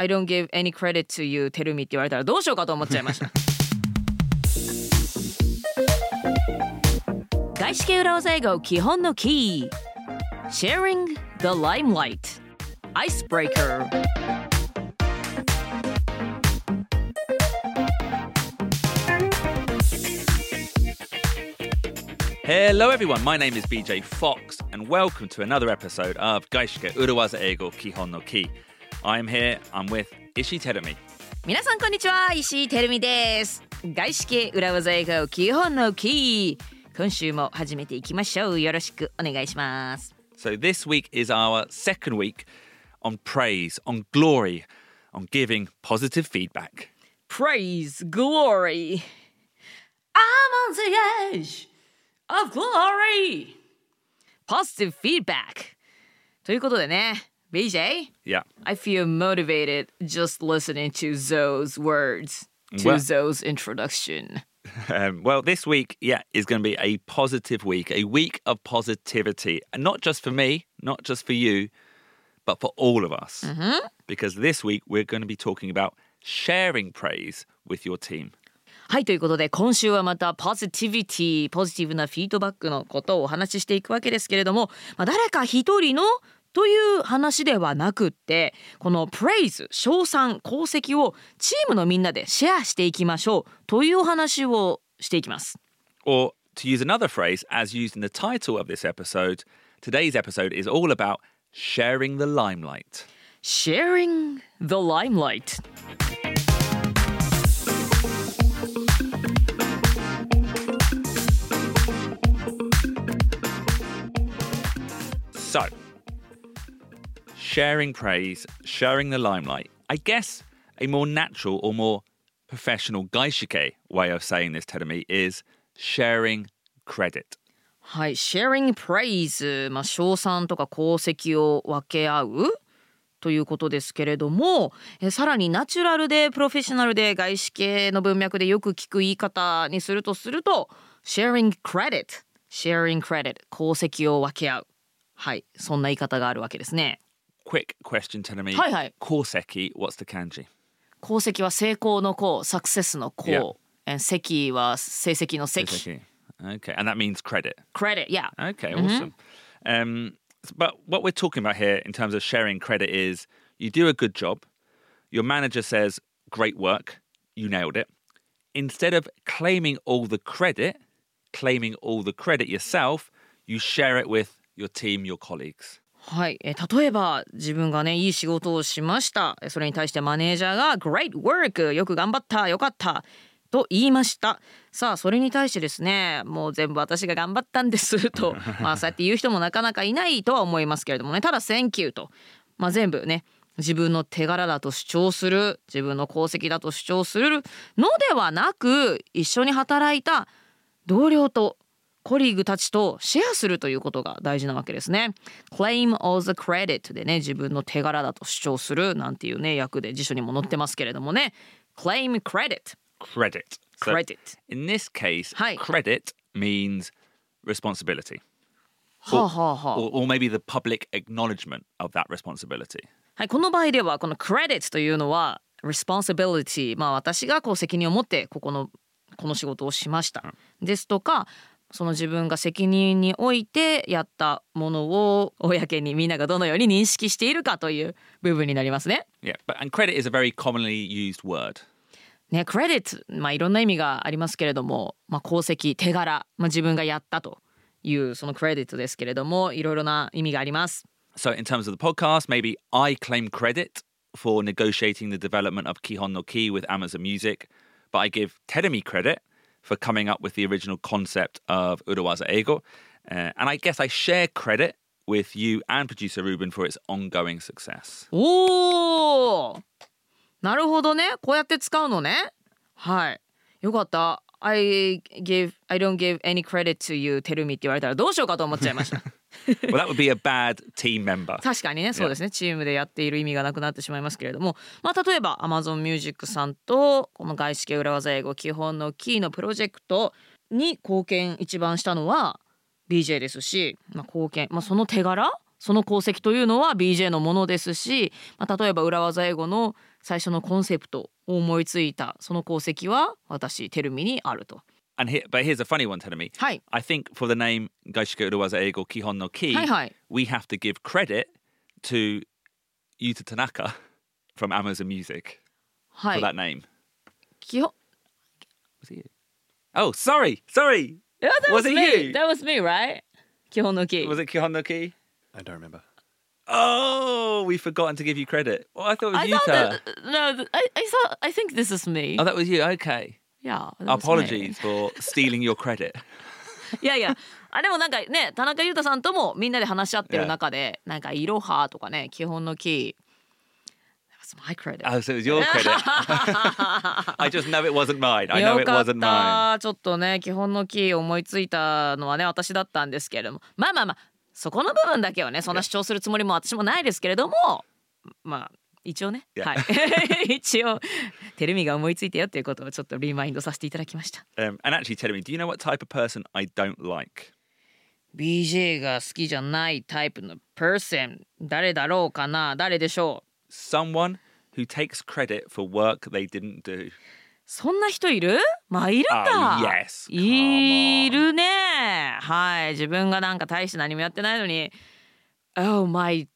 I don't give any credit to you tell me って言われたらどうしようかと思っちゃいました外資系裏技英語基本のキー Sharing the limelight Icebreaker Hello, everyone. My name is BJ Fox, and welcome to another episode of Gaishike Urawaza Eigo Kihon no Ki. I'm here. I'm with Ishi Terumi. 皆さんこんにちは石井てるみです外資系裏技英語基本のキー今週も始めていきましょうよろしくお願いします So this week is our second week on praise, on glory, on giving positive feedback. Praise glory I'm on the edge of glory Positive feedback ということでね BJ Yeah. I feel motivated just listening to Zoe's words to Well- Zoe's introduction Um, well, this week, yeah, is going to be a positive week, a week of positivity, and not just for me, not just for you, but for all of us. Because this week we're going to be talking about sharing praise with your team. はいということで今週はまたポジティビティポジティブなフィードバックのことをお話ししていくわけですけれども、まあ、誰か一人の という話ではなくってこのプレイズ称賛功績をチームのみんなでシェアしていきましょうというお話をしていきます。Or to use another phrase, as used in the title of this episode, today's episode is all about sharing the limelight. Sharing the limelight So, sharing praise, sharing the limelight. I guess a more natural or more professional gaishike way of saying this, Terumi, is sharing credit. はい、sharing praise、まあ、賞賛とか功績を分け合うということですけれどもえさらにナチュラルでプロフェッショナルで外資系の文脈でよく聞く言い方にするとすると sharing credit sharing credit 功績を分け合うはいそんな言い方があるわけですね Quick question, Terumi. はいはい Koseki, what's the kanji? 功績は成功の功サクセスの Yeah. 功、え績は成績の績 Koseki. Okay, and that means credit. credit yeah Okay, awesome. Um, s- but what we're talking about here in terms of sharing credit is you do a good job, your manager says, great work, you nailed it. Instead of claiming all the credit, claiming all the credit yourself, you share it with your team, your colleagues. はい、え例えば自分がねいい仕事をしました。それに対してマネージャーが「Great work! よく頑張った。よかった」と言いました。さあそれに対してですねもう全部私が頑張ったんです。とまあそうやって言う人もなかなかいない。とは思いますけれどもね。ただ「Thank you」と、まあ、全部ね自分の手柄だと主張する。自分の功績だと主張する。のではなく一緒に働いた同僚とコリーグたちとシェアするということが大事なわけですね。claim all the credit でね自分の手柄だと主張するなんていうね訳で辞書にも載ってますけれどもね claim credit Credit. Credit in this case, credit means responsibility. はあはあはあ Or, or maybe the public acknowledgement of that responsibility. はいこの場合ではこの credit というのは responsibility まあ私がこう責任を持ってここのこの仕事をしましたですとかその自分が責任においてやったものを公にみんながどのように認識しているかという部分になりますね。Yeah, but and credit is a very commonly used word. ね、クレディット、まあ、いろんな意味がありますけれども、まあ、功績手柄、まあ、自分がやったというそのクレディットですけれどもいろいろな意味があります。So, in terms of the podcast, maybe I claim credit for negotiating the development of Kihon no Ki with Amazon Music, but I give Terumi credit for coming up with the original concept of Urawaza Ego. Uh, and I guess I share credit with you and producer Ruben for its ongoing success. おーなるほどねこうやって使うのねはいよかった I give I don't give any credit to you tell me って言われたらどうしようかと思っちゃいました Well, that would be a bad team member. 確かにねそうですねチームでやっている意味がなくなってしまいますけれどもまあ例えば Amazon Music さんとこの外資系裏技英語基本のキーのプロジェクトに貢献一番したのは BJ ですし、まあ、貢献、まあ、その手柄その功績というのは BJ のものですし、まあ、例えば裏技英語の最初のコンセプトを思いついたその功績は私テルミにあると。And but here's a funny one, Tenami. Hi. I think for the name Gaishiko Uruwaza Eigo Kihon no Ki, we have to give credit to Yuta Tanaka from Amazon Music for that name. Kihon... Was it? Oh, sorry, sorry. Oh, that was, was it me. you? That was me, right? Kihon no Ki. Was it Kihon no Ki? I don't remember. Oh, we've forgotten to give you credit. Well, I thought it was I Yuta. That, no, I, I, thought, I think this is me. Oh, that was you. Okay. Yeah. Apologies for stealing your credit. いやいや、あでもなんかね、田中裕太さんともみんなで話し合ってる中で、なんかいろはとかね、基本のキー。That was my credit. Oh, so it was your credit. I just know it wasn't mine. I know よ it wasn't mine. た。ちょっとね、基本のキー思いついたのはね、私だったんですけれども、まあまあまあ、そこの部分だけはね、そんな主張するつもりも私もないですけれども、まあ、一応ね.はい。一応、テレミが思いついたよっていうことをちょっとリマインドさせていただきました。Um, and actually, me, do you know what type of person I don't like? BJ が好きじゃないタイプの person 誰だろうかな誰でしょう Someone who takes credit for work they didn't do. そんな人いるまあいるか、Oh, yes. い.るねはい自分がなんか大して何もやってないのに Oh my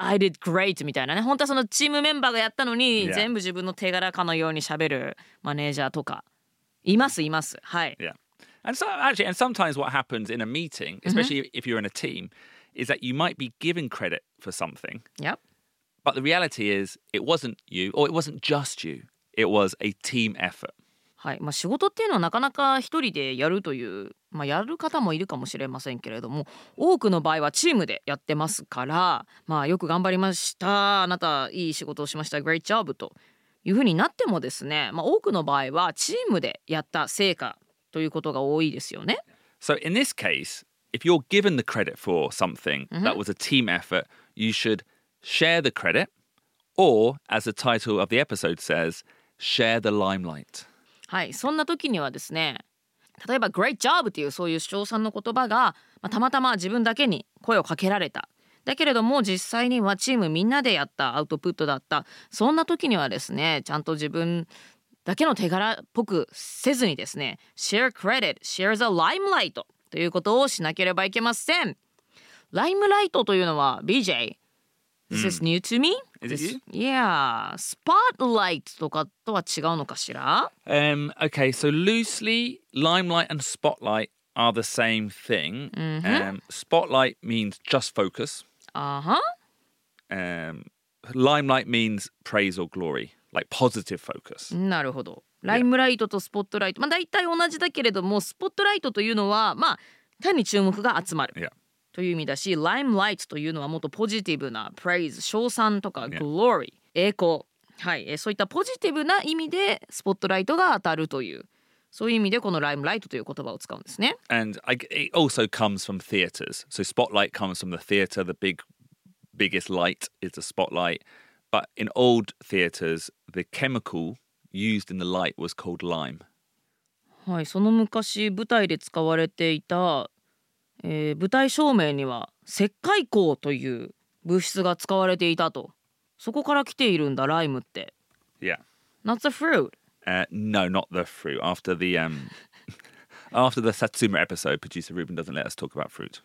I did great みたいなね本当はそのチームメンバーがやったのに Yeah. 全部自分の手柄かのように喋るマネージャーとかいますいますはい Yeah. And so actually, and sometimes what happens in a meeting, especially if you're in a team, is that you might be given credit for something, Yep but the reality is it wasn't you, or it wasn't just you. It was a team effort. はいまあ、仕事っていうのはなかなか一人でやるという、まあ、やる方もいるかもしれませんけれども多くの場合はチームでやってますから、まあ、よく頑張りましたあなたいい仕事をしました Great job というふうになってもですね、まあ、多くの場合はチームでやった成果ということが多いですよね。So in this case, if you're given the credit for something that was a team effort, you should share the credit, or as the title of the episode says, share the limelight. はい、そんな時にはですね例えば「Great job」っていうそういう称賛の言葉が、まあ、たまたま自分だけに声をかけられた。だけれども実際にはチームみんなでやったアウトプットだった。そんな時にはですねちゃんと自分だけの手柄っぽくせずにですね Share credit, share the limelight ということをしなければいけません。ライムライトというのは BJ This is new to me? Is? Yeah, spotlight とかとは違うのかしら Um, okay, so loosely, limelight and spotlight are the same thing. Um, spotlight means just focus. あは Um, limelight means praise or glory, like positive focus. なるほど。ライムライトとスポットライト、まあ大体同じだけれども、スポットライトというのはまあ単に注目が集まる Yeah. という意味だし、ライムライトというのはもっとポジティブなプレイズ、称賛とか Yeah. glory、栄光、はい、えそういったポジティブな意味でスポットライトが当たるという。そういう意味でこのライムライトという言葉を使うんですね。And I, it also comes from theatres. So spotlight comes from the theatre. The big, biggest light is the spotlight. But in old theatres, the chemical used in the light was called lime. はい、その昔舞台で使われていた、えー舞台照明には石灰光という物質が使われていたとそこから来ているんだライムって Yeah. Not the fruit Uh, no, not the fruit. After the um, after the Satsuma episode, producer Ruben doesn't let us talk about fruit.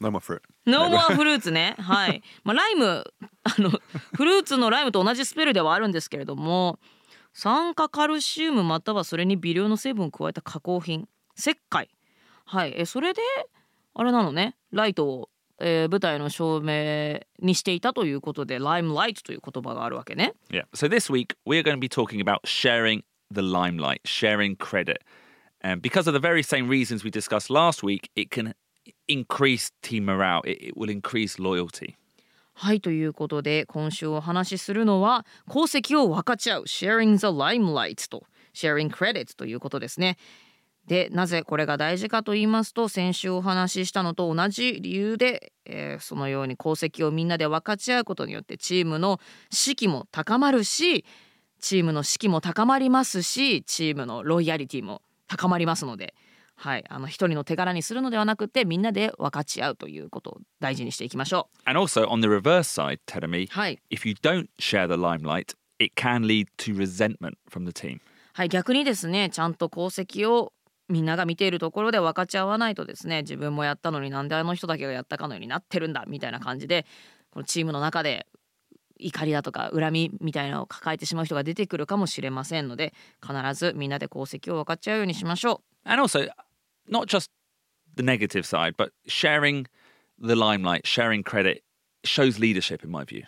No more fruit. No more フルーツねはい、まあ、ライムあのフルーツのライムと同じスペルではあるんですけれども酸化カルシウムまたはそれに微量の成分を加えた加工品石灰はいえそれであれなのねライトを、えー舞台の照明にしていたということでライムライトという言葉があるわけね Yeah. So this week we're going to be talking about sharing the limelight, sharing credit. And because of the very same reasons we discussed last week, it can increase team morale. It, it will increase loyalty. はいということで今週お話しするのは功績を分かち合う Sharing the Limelight と Sharing Credit ということですね。でなぜこれが大事かと言いますと先週お話ししたのと同じ理由で、えーそのように功績をみんなで分かち合うことによってチームの士気も高まるしチームの士気も高まりますしチームのロイヤリティも高まりますのではい、あの一人の手柄にするのではなくてみんなで分かち合うということを大事にしていきましょ And also on the reverse side, い、if you don't share the limelight, it can lead to resentment from the team. はい、逆にですねちゃんと功績をみんなが見ているところで分かち合わないとですね自分もやったのになんであの人だけがやったかのようになってるんだみたいな感じでこのチームの中で怒りだとか恨みみたいなのを抱えてしまう人が出てくるかもしれませんので必ずみんなで功績を分かち合うようにしましょ And also, not just the negative side, but sharing the limelight, sharing credit shows leadership in my view. う。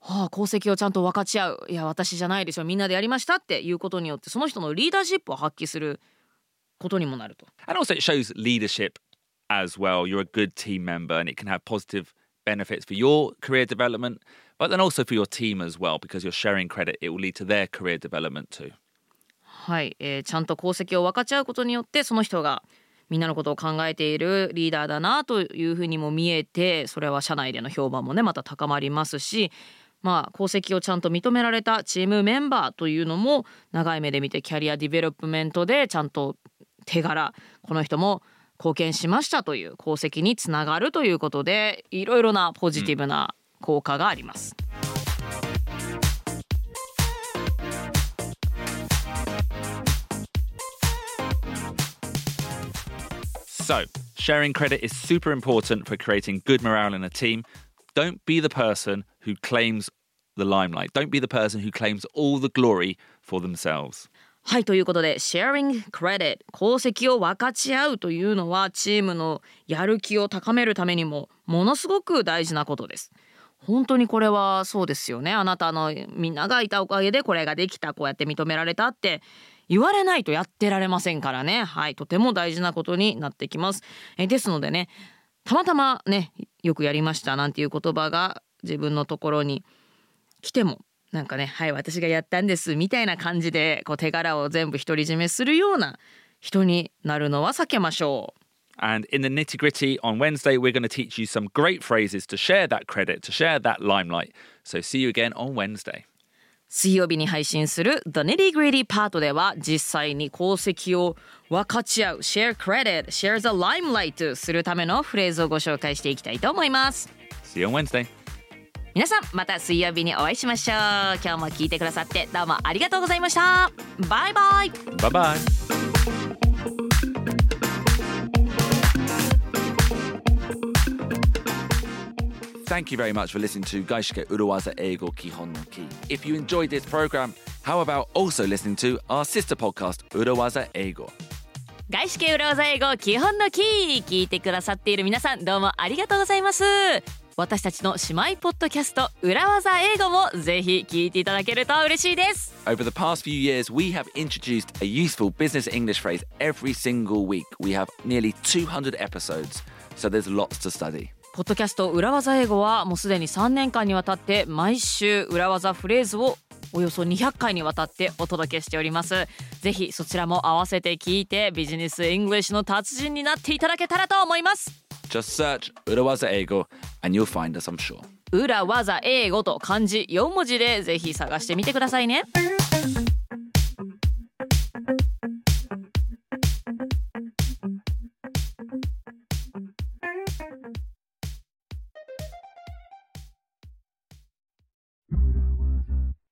はあ、功績をちゃんと分かち合ういや私じゃないでしょみんなでやりましたっていうことによってその人のリーダーシップを発揮することにもなると。And also, it shows leadership as well. You're a good team member, and it can have positive benefits for your career development, but then also for your team as well, because you're sharing credit. It will lead to their career development too. はい、えーちゃんと功績を分かち合うことによってその人がみんなのことを考えているリーダーだなというふうにも見えてそれは社内での評判もねまた高まりますしまあ功績をちゃんと認められたチームメンバーというのも長い目で見て career development でちゃんと手柄この人も貢献しましたという功績につながるということでいろいろなポジティブな効果があります。So, sharing credit is super important for creating good morale in a team. Don't be the person who claims the limelight. Don't be the person who claims all the glory for themselves. はいということで sharing credit 功績を分かち合うというのはチームのやる気を高めるためにもものすごく大事なことです。本当にこれはそうですよね。あなたのみんながいたおかげでこれができたこうやって認められたって言われないとやってられませんからね。はいとても大事なことになってきます。えですのでねたまたまねよくやりましたなんていう言葉が自分のところに来てもなんかねはい私がやったんですみたいな感じでこう手柄を全部独り占めするような人になるのは避けましょう。And in the nitty gritty on Wednesday, we're going to teach you some great phrases to share that credit, to share that limelight. So, see you again on Wednesday. 水曜日に配信する The Nitty Gritty Part では実際に功績を分かち合う Share Credit, Share the Limelight するためのフレーズをご紹介していきたいと思います See you on Wednesday. 皆さんまた水曜日にお会いしましょう今日も聞いてくださってどうもありがとうございましたバイバイ Bye bye. Thank you very much for listening to Gaishike Uruwaza Eigo Kihon no Ki. If you enjoyed this program, how about also listening to our sister podcast, Uruwaza Eigo? 外資系裏技英語基本のキー聞いてくださっている皆さんどうもありがとうございます私たちの姉妹ポッドキャスト裏技英語もぜひ聞いていただけると嬉しいです Over the past few years, we have introduced a useful business English phrase every single week. We have nearly 200 episodes, so there's lots to study. ポッドキャスト裏技英語はもうすでに3年間にわたって毎週裏技フレーズをおよそ200回にわたってお届けしております。ぜひそちらも合わせて聞いてビジネス・イングリッシュの達人になっていただけたらと思います。Just search Urawaza Eigo and you'll find us, I'm sure. 裏技英語と漢字4文字でぜひ探してみてくださいね